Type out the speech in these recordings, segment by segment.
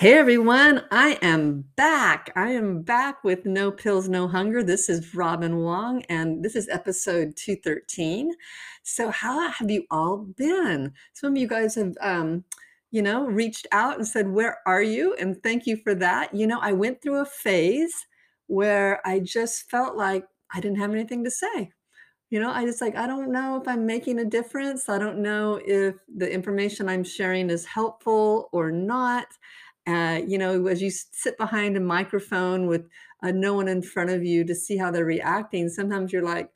Hey everyone, I am back. I am back with No Pills, No Hunger. This is Robin Wong, and this is episode 213. So, how have you all been? Some of you guys have, um, you know, reached out and said, Where are you? And thank you for that. You know, I went through a phase where I just felt like I didn't have anything to say. You know, I just like, I don't know if I'm making a difference. I don't know if the information I'm sharing is helpful or not uh, you know, as you sit behind a microphone with uh, no one in front of you to see how they're reacting, sometimes you're like,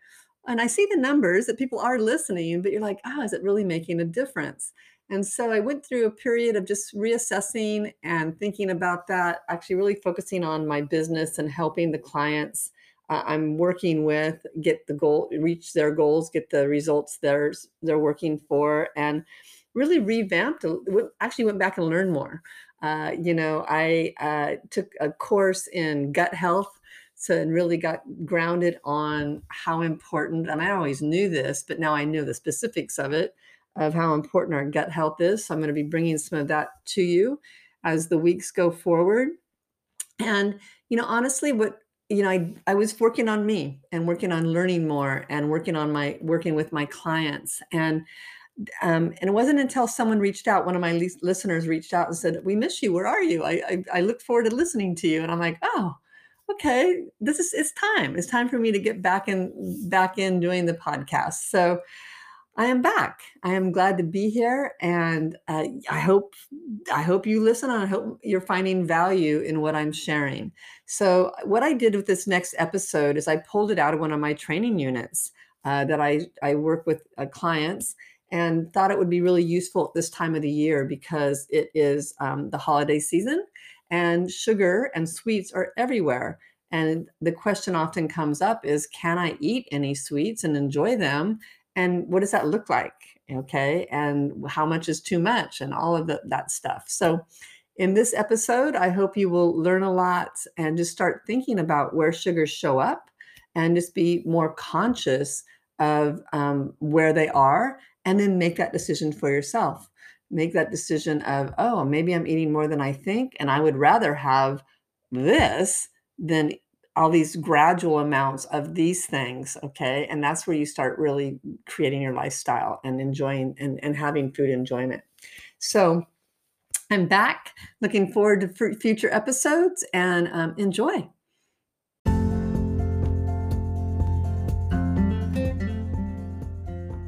and I see the numbers that people are listening, but you're like, oh, is it really making a difference? And so I went through a period of just reassessing and thinking about that, actually, really focusing on my business and helping the clients uh, I'm working with get the goal, reach their goals, get the results they're they're working for, and really revamped. Actually, went back and learned more. Uh, you know, I uh, took a course in gut health. So, and really got grounded on how important, and I always knew this, but now I know the specifics of it, of how important our gut health is. So, I'm going to be bringing some of that to you as the weeks go forward. And, you know, honestly, what you know, I, I was working on me and working on learning more and working on my working with my clients. And um, and it wasn't until someone reached out, one of my listeners reached out and said, "We miss you. Where are you? I, I, I look forward to listening to you." And I'm like, "Oh, okay. This is it's time. It's time for me to get back in back in doing the podcast." So I am back. I am glad to be here, and uh, I hope I hope you listen. And I hope you're finding value in what I'm sharing. So what I did with this next episode is I pulled it out of one of my training units uh, that I I work with uh, clients and thought it would be really useful at this time of the year because it is um, the holiday season and sugar and sweets are everywhere. And the question often comes up is can I eat any sweets and enjoy them? And what does that look like? Okay. And how much is too much and all of the, that stuff. So, in this episode, I hope you will learn a lot and just start thinking about where sugars show up and just be more conscious of um, where they are and then make that decision for yourself. Make that decision of, oh, maybe I'm eating more than I think, and I would rather have this than all these gradual amounts of these things. Okay. And that's where you start really creating your lifestyle and enjoying and, and having food enjoyment. So I'm back. Looking forward to future episodes and um, enjoy.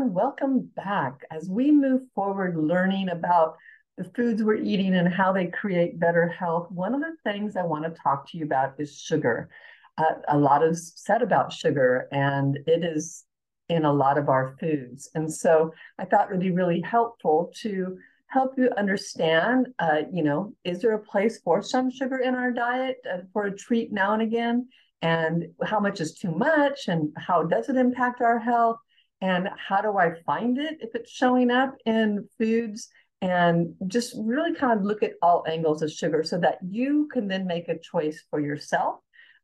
Everyone. Welcome back. As we move forward learning about the foods we're eating and how they create better health, one of the things I want to talk to you about is sugar. Uh, a lot is said about sugar, and it is in a lot of our foods. And so I thought it would be really helpful to help you understand, uh, you know, is there a place for some sugar in our diet uh, for a treat now and again? And how much is too much? And how does it impact our health? And how do I find it if it's showing up in foods and just really kind of look at all angles of sugar so that you can then make a choice for yourself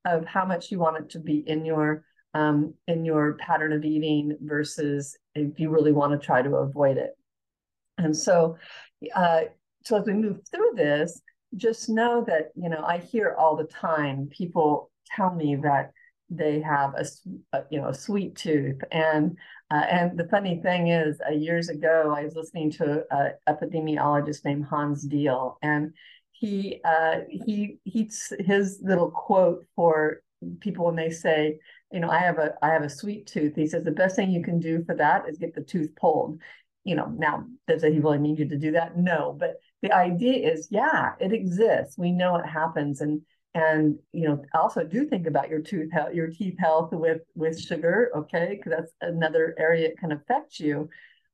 of how much you want it to be in your um, in your pattern of eating versus if you really want to try to avoid it. And so, uh, so as we move through this, just know that you know I hear all the time people tell me that they have a, a you know a sweet tooth. And uh, and the funny thing is uh, years ago i was listening to an epidemiologist named hans Diehl and he uh, he he's his little quote for people when they say you know i have a i have a sweet tooth he says the best thing you can do for that is get the tooth pulled. You know now does he really need you to do that? No but the idea is yeah it exists. We know it happens and and you know also do think about your tooth health your teeth health with with sugar okay? Because that's another area it can affect you.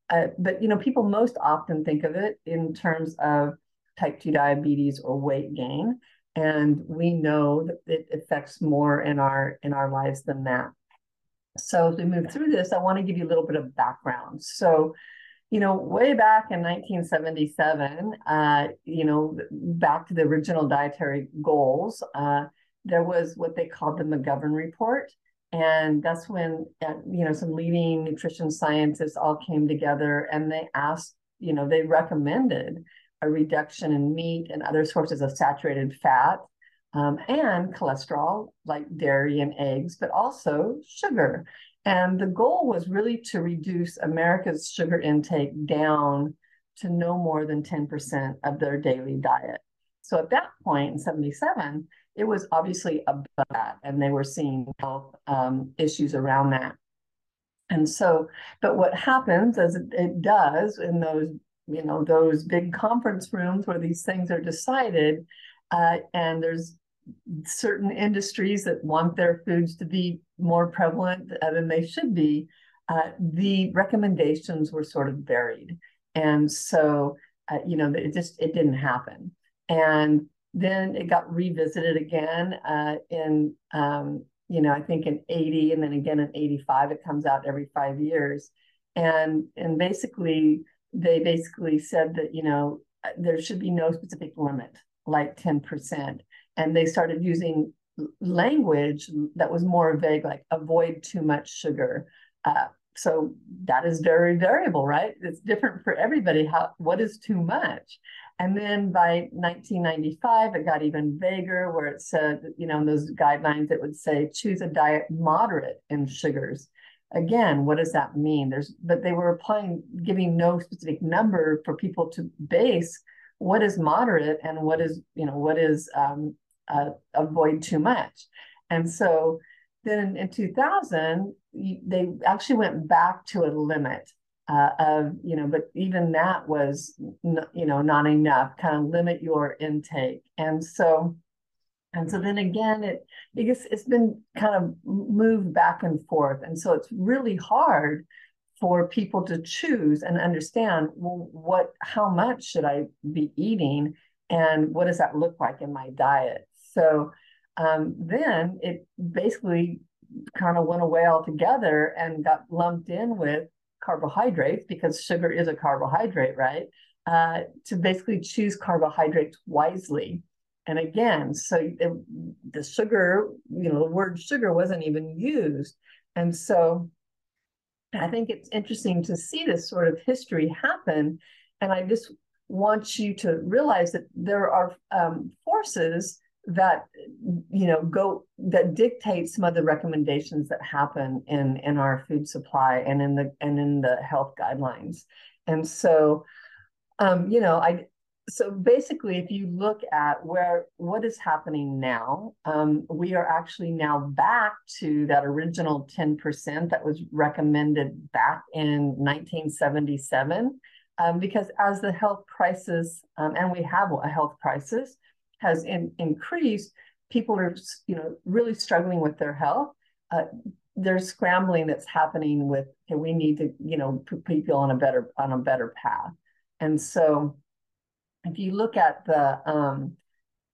Uh, but you know people most often think of it in terms of type 2 diabetes or weight gain and we know that it affects more in our in our lives than that. So as we move through this i want to give you a little bit of background. So you know, way back in 1977, uh, you know, back to the original dietary goals, uh, there was what they called the McGovern Report. And that's when, uh, you know, some leading nutrition scientists all came together and they asked, you know, they recommended a reduction in meat and other sources of saturated fat um, and cholesterol, like dairy and eggs, but also sugar. And the goal was really to reduce America's sugar intake down to no more than 10% of their daily diet. So at that point in 77, it was obviously above that, and they were seeing health um, issues around that. And so, but what happens as it, does in those, you know, those big conference rooms where these things are decided, uh, and there's certain industries that want their foods to be more prevalent than they should be, uh, the recommendations were sort of varied. And so, uh, you know, it just, it didn't happen. And then it got revisited again uh, in, um, you know, I think in 80 and then again in 85, it comes out every five years. And, and basically, they basically said that, you know, there should be no specific limit, like 10% and they started using language that was more vague, like avoid too much sugar. Uh, so that is very variable, right? It's different for everybody. How what is too much? And then by 1995, it got even vaguer, where it said, you know, in those guidelines, it would say choose a diet moderate in sugars. Again, what does that mean? There's, but they were applying, giving no specific number for people to base what is moderate and what is, you know, what is um, uh, avoid too much. And so then in 2000, they actually went back to a limit uh, of, you know, but even that was, you know, not enough, kind of limit your intake. And so, and so then again, it, gets, it's been kind of moved back and forth. And so it's really hard for people to choose and understand well, what, how much should I be eating? And what does that look like in my diet? So um, then it basically kind of went away altogether and got lumped in with carbohydrates because sugar is a carbohydrate, right? Uh, to basically choose carbohydrates wisely. And again, so it, the sugar, you know, the word sugar wasn't even used. And so I think it's interesting to see this sort of history happen. And I just want you to realize that there are um, forces that you know go that dictate some of the recommendations that happen in in our food supply and in the and in the health guidelines. And so um you know i so basically if you look at where what is happening now um, we are actually now back to that original 10% that was recommended back in 1977 um, because as the health crisis um, and we have a health crisis has in, increased, people are you know really struggling with their health. Uh, there's scrambling that's happening with okay, we need to you know put people on a better on a better path. And so, if you look at the um,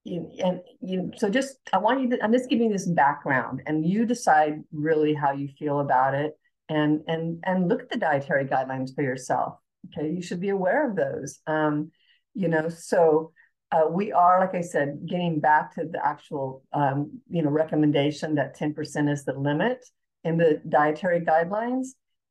you, and you so just I want you to I'm just giving you this background, and you decide really how you feel about it, and and and look at the dietary guidelines for yourself. Okay, you should be aware of those. Um, you know, so uh, we are, like I said, getting back to the actual, um, you know, recommendation that 10% is the limit in the dietary guidelines.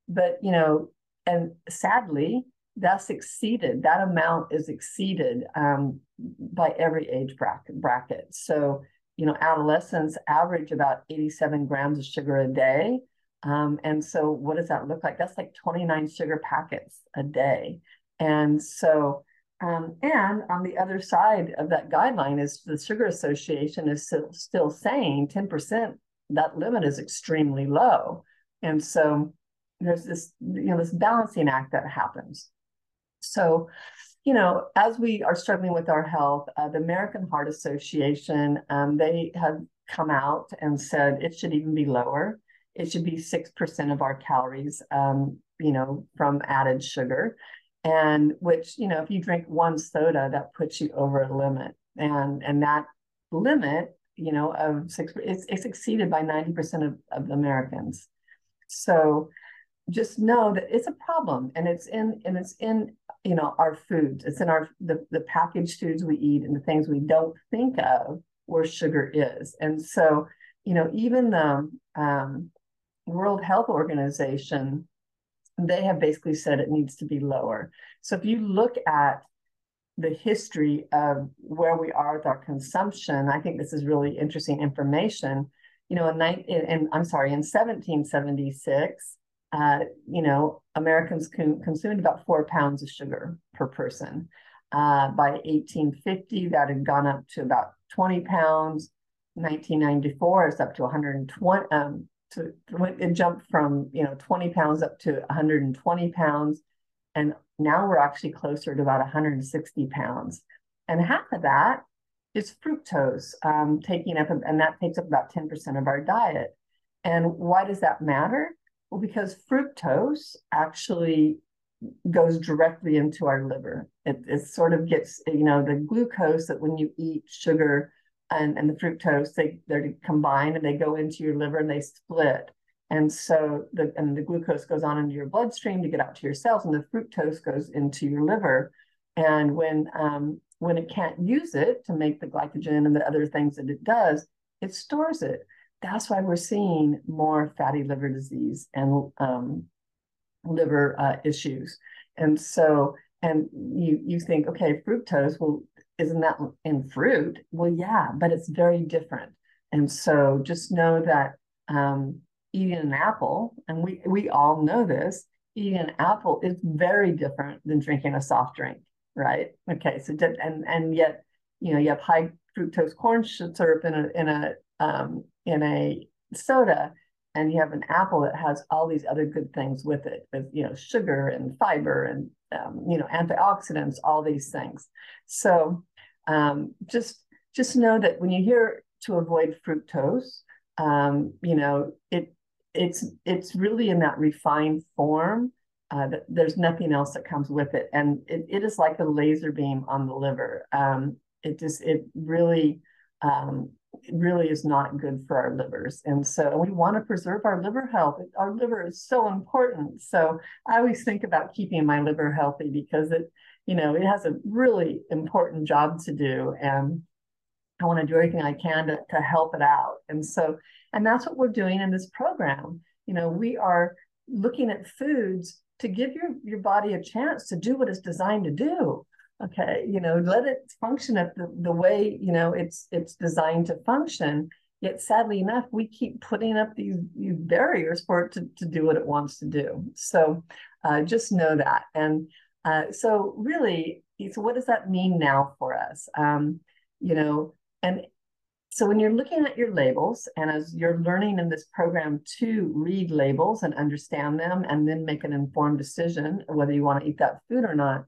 But, you know, and sadly, that's exceeded, that amount is exceeded um, by every age bracket. bracket. So you know, adolescents average about 87 grams of sugar a day. Um, and so what does that look like? That's like 29 sugar packets a day. And so, um, and on the other side of that guideline is the Sugar Association is still, still saying 10%, that limit is extremely low. And so there's this, you know, this balancing act that happens. So, you know, as we are struggling with our health, uh, the American Heart Association, um, they have come out and said it should even be lower. It should be 6% of our calories, um, you know, from added sugar. And which, you know, if you drink one soda, that puts you over a limit. And, and that limit, you know, of six, it's, it's exceeded by 90% of, of Americans. So just know that it's a problem and it's in, and it's in you know our foods it's in our the, the packaged foods we eat and the things we don't think of where sugar is and so you know even the um, world health organization they have basically said it needs to be lower so if you look at the history of where we are with our consumption i think this is really interesting information you know in, in i'm sorry in 1776 uh, you know, Americans con- consumed about four pounds of sugar per person. Uh, by 1850, that had gone up to about 20 pounds. 1994, it's up to 120. Um, to, it jumped from you know 20 pounds up to 120 pounds, and now we're actually closer to about 160 pounds. And half of that is fructose, um, taking up, and that takes up about 10% of our diet. And why does that matter? Well, because fructose actually goes directly into our liver. It, it sort of gets, you know, the glucose that when you eat sugar and, and the fructose, they, they're combined and they go into your liver and they split. And so the and the glucose goes on into your bloodstream to get out to your cells, and the fructose goes into your liver. And when um, when it can't use it to make the glycogen and the other things that it does, it stores it that's why we're seeing more fatty liver disease and um, liver uh, issues. And so, and you you think, okay, fructose, well, isn't that in fruit? Well, yeah, but it's very different. And so, just know that um, eating an apple, and we we all know this, eating an apple is very different than drinking a soft drink, right? Okay, so and and yet, you know, you have high fructose corn syrup in a in a um, in a soda and you have an apple that has all these other good things with it with you know sugar and fiber and um, you know antioxidants all these things. So um, just just know that when you hear to avoid fructose um, you know it it's it's really in that refined form uh, that there's nothing else that comes with it. And it, it is like a laser beam on the liver. Um, it just it really um, really is not good for our livers. And so we want to preserve our liver health. Our liver is so important. So I always think about keeping my liver healthy because it, you know, it has a really important job to do. And I want to do everything I can to, to help it out. And so, and that's what we're doing in this program. You know, we are looking at foods to give your, your body a chance to do what it's designed to do okay you know let it function at the, the way you know it's it's designed to function. Yet sadly enough we keep putting up these, these barriers for it to, to do what it wants to do. So uh, just know that. And uh, so really so what does that mean now for us? Um, you know and so when you're looking at your labels and as you're learning in this program to read labels and understand them and then make an informed decision whether you want to eat that food or not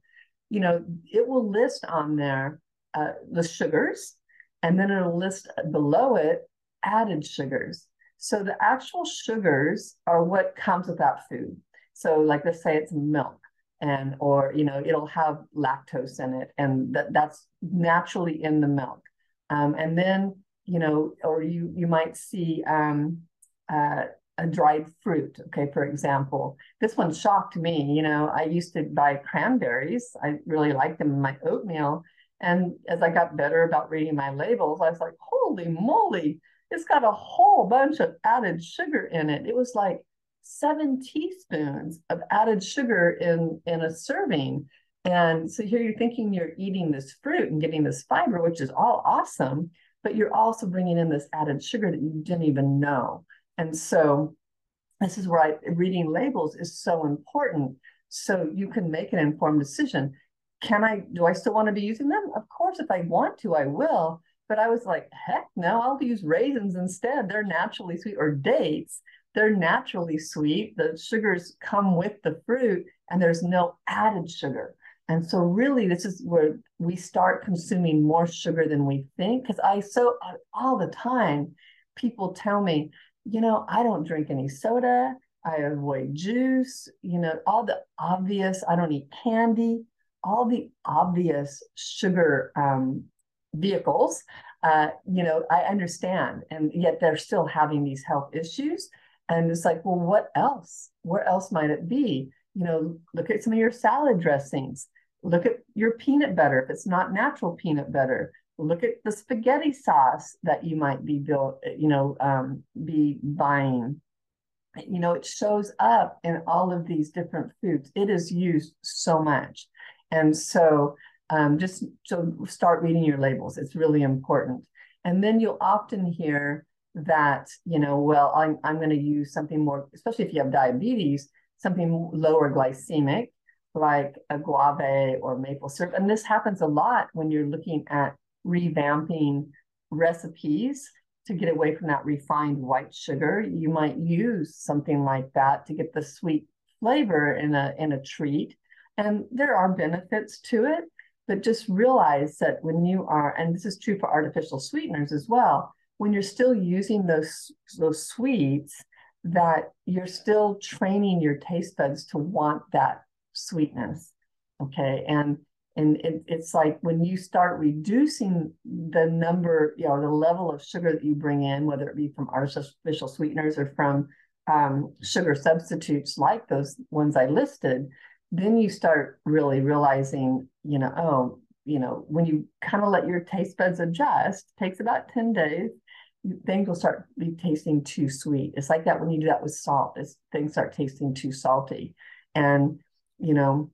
you know, it will list on there uh, the sugars, and then it'll list below it added sugars. So the actual sugars are what comes with that food. So, like let's say it's milk, and or you know it'll have lactose in it, and that that's naturally in the milk. Um, and then you know, or you you might see um, uh, a dried fruit, okay, for example. This one shocked me. You know, I used to buy cranberries. I really liked them in my oatmeal. And as I got better about reading my labels, I was like, holy moly, it's got a whole bunch of added sugar in it. It was like seven teaspoons of added sugar in, in a serving. And so here you're thinking you're eating this fruit and getting this fiber, which is all awesome. but you're also bringing in this added sugar that you didn't even know. And so this is where reading labels is so important. So you can make an informed decision. Can I, do I still want to be using them? Of course, if I want to, I will. But I was like, heck no, I'll use raisins instead. They're naturally sweet, or dates. They're naturally sweet. The sugars come with the fruit, and there's no added sugar. And so, really, this is where we start consuming more sugar than we think. Because I so all the time, people tell me, you know, I don't drink any soda. I avoid juice, you know, all the obvious, I don't eat candy, all the obvious sugar um, vehicles, uh, you know, I understand. And yet they're still having these health issues. And it's like, well, what else? Where else might it be? You know, look at some of your salad dressings. Look at your peanut butter if it's not natural peanut butter. Look at the spaghetti sauce that you might be built, you know, um, be buying. You know, it shows up in all of these different foods. It is used so much, and so um, just so start reading your labels. It's really important. And then you'll often hear that, you know, well, I'm, I'm going to use something more, especially if you have diabetes, something lower glycemic like agave or maple syrup. And this happens a lot when you're looking at revamping recipes to get away from that refined white sugar. You might use something like that to get the sweet flavor in a in a treat. And there are benefits to it, but just realize that when you are, and this is true for artificial sweeteners as well, when you're still using those those sweets, that you're still training your taste buds to want that sweetness. Okay. And and it, it's like when you start reducing the number, you know, the level of sugar that you bring in, whether it be from artificial sweeteners or from um, sugar substitutes like those ones I listed, then you start really realizing, you know, oh, you know, when you kind of let your taste buds adjust, takes about 10 days, then you'll start be tasting too sweet. It's like that when you do that with salt, is things start tasting too salty. And you know,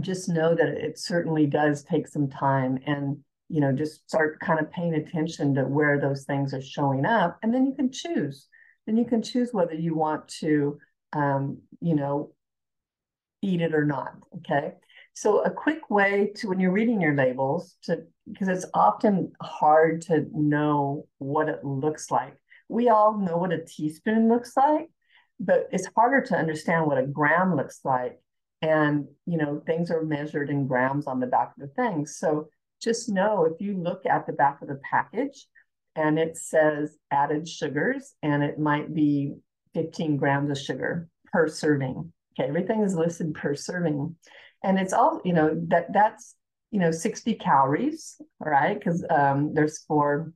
just know that it certainly does take some time and, you know, just start kind of paying attention to where those things are showing up. And then you can choose. Then you can choose whether you want to, um, you know, eat it or not. Okay. So a quick way to when you're reading your labels to because it's often hard to know what it looks like. We all know what a teaspoon looks like, but it's harder to understand what a gram looks like and you know things are measured in grams on the back of the thing. So just know if you look at the back of the package and it says added sugars and it might be 15 grams of sugar per serving okay? Everything is listed per serving. And it's all you know that that's you know 60 calories right? Because um, there's four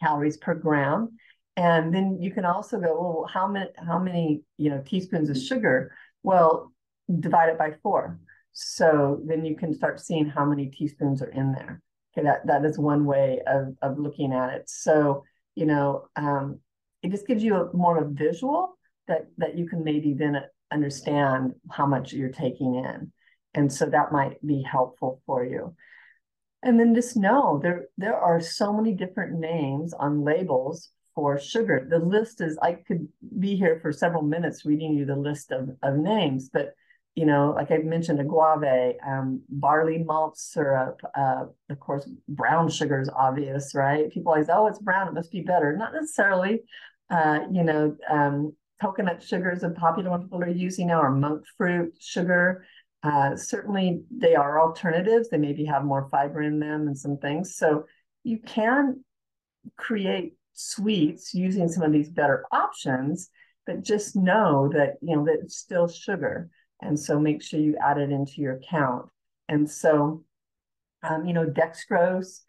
calories per gram. And then you can also go well how many how many you know teaspoons of sugar? Well divide it by four. So then you can start seeing how many teaspoons are in there. Okay, that, that is one way of, of looking at it. So, you know, um, it just gives you a more of a visual that, that you can maybe then understand how much you're taking in. And so that might be helpful for you. And then just know there, there are so many different names on labels for sugar. The list is, I could be here for several minutes reading you the list of, of names, but you know, like I mentioned, agave, um, barley malt syrup, uh, of course, brown sugar is obvious, right? People always, oh, it's brown, it must be better. Not necessarily. Uh, you know, um, coconut sugar is a popular one people are using now, or monk fruit sugar. Uh, certainly, they are alternatives. They maybe have more fiber in them and some things. So you can create sweets using some of these better options, but just know that you know that it's still sugar. And so make sure you add it into your count. And so, um, you know, dextrose,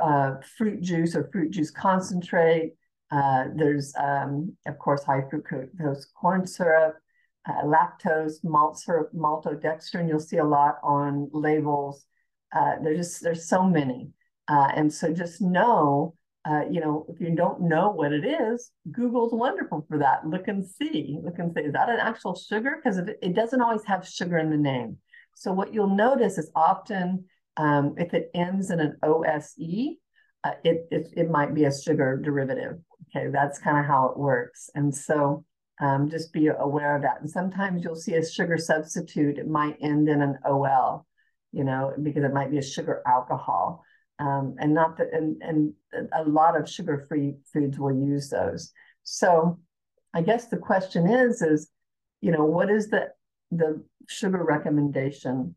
uh, fruit juice or fruit juice concentrate. Uh, there's, um, of course, high fructose corn syrup, uh, lactose, malt syrup, maltodextrin. You'll see a lot on labels. Uh, there's just there's so many, uh, and so just know uh, you know, if you don't know what it is, Google's wonderful for that. Look and see. Look and see. Is that an actual sugar? Because it, it, doesn't always have sugar in the name. So what you'll notice is often um, if it ends in an OSE, uh, it, it it might be a sugar derivative. Okay, that's kind of how it works. And so um, just be aware of that. And sometimes you'll see a sugar substitute. It might end in an OL, you know, because it might be a sugar alcohol. Um, and not that, and, and a lot of sugar-free foods will use those. So I guess the question is, is, you know, what is the, the sugar recommendation?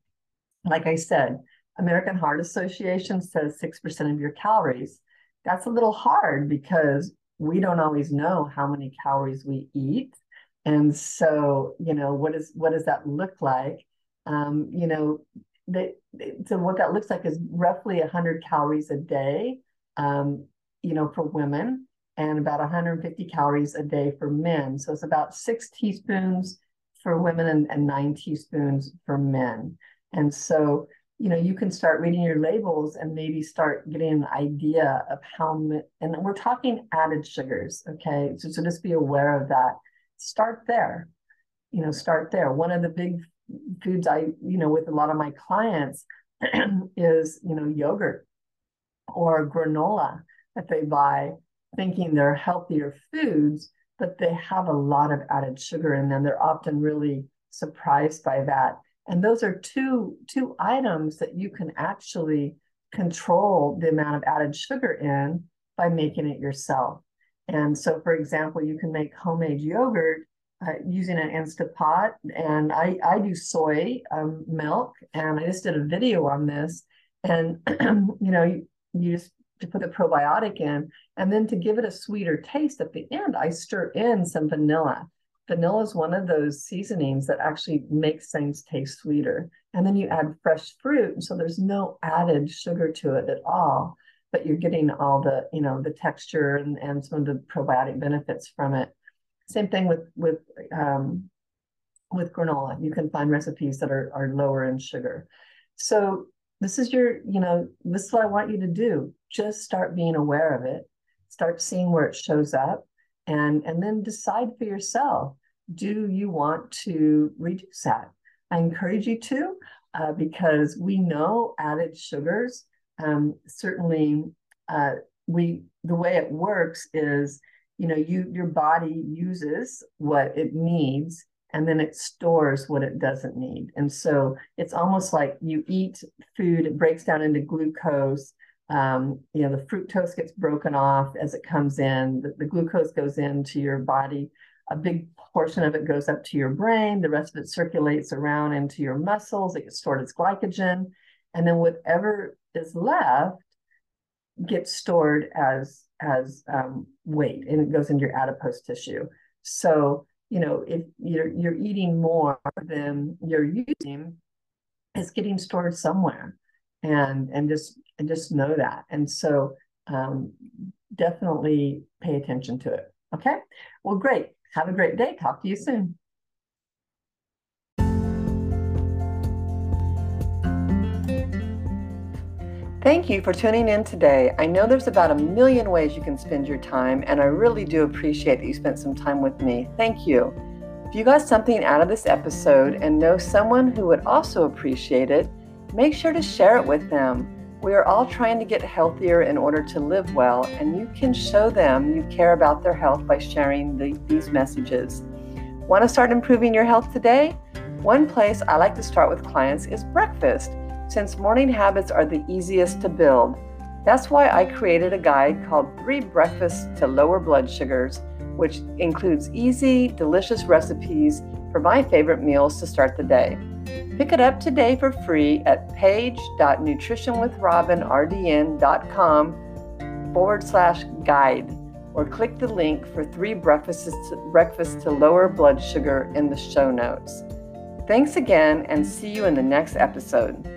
Like I said, American Heart Association says 6% of your calories. That's a little hard because we don't always know how many calories we eat. And so, you know, what is what does that look like? Um, you know, they, so what that looks like is roughly 100 calories a day, um, you know, for women, and about 150 calories a day for men. So it's about six teaspoons for women and, and nine teaspoons for men. And so you know, you can start reading your labels and maybe start getting an idea of how much, and we're talking added sugars, okay? So, so just be aware of that. Start there, you know, start there. One of the big foods I, you know, with a lot of my clients is, you know, yogurt or granola that they buy thinking they're healthier foods, but they have a lot of added sugar in them. They're often really surprised by that and those are two, two items that you can actually control the amount of added sugar in by making it yourself. And so, for example, you can make homemade yogurt uh, using an Instapot. And I, I do soy um, milk, and I just did a video on this. And, you know, you, you just to put the probiotic in, and then to give it a sweeter taste at the end, I stir in some vanilla vanilla is one of those seasonings that actually makes things taste sweeter. And then you add fresh fruit, so there's no added sugar to it at all, but you're getting all the, you know, the texture and, and some of the probiotic benefits from it. Same thing with with um, with granola. You can find recipes that are, are lower in sugar. So this is your, you know, this is what I want you to do. Just start being aware of it. Start seeing where it shows up and and then decide for yourself do you want to reduce that i encourage you to uh, because we know added sugars um, certainly uh, we the way it works is you know you your body uses what it needs and then it stores what it doesn't need and so it's almost like you eat food it breaks down into glucose um, you know, the fructose gets broken off as it comes in, the, the, glucose goes into your body. A big portion of it goes up to your brain, the rest of it circulates around into your muscles, it gets stored as glycogen. And then whatever is left gets stored as as um, weight and it goes into your adipose tissue. So, you know, if you're you're eating more than you're using, it's getting stored somewhere. And and just and just know that. And so um, definitely pay attention to it. Okay? Well great. Have a great day. Talk to you soon Thank you for tuning in today. I know there's about a million ways you can spend your time, and I really do appreciate that you spent some time with me. Thank you. If you got something out of this episode and know someone who would also appreciate it, make sure to share it with them. We are all trying to get healthier in order to live well, and you can show them you care about their health by sharing the, these messages. Want to start improving your health today? One place I like to start with clients is breakfast, since morning habits are the easiest to build. That's why I created a guide called Three Breakfasts to Lower Blood Sugars, which includes easy, delicious recipes for my favorite meals to start the day. Pick it up today for free at page.nutritionwithrobinrdn.com forward slash guide or click the link for three breakfasts to, breakfasts to lower blood sugar in the show notes. Thanks again and see you in the next episode.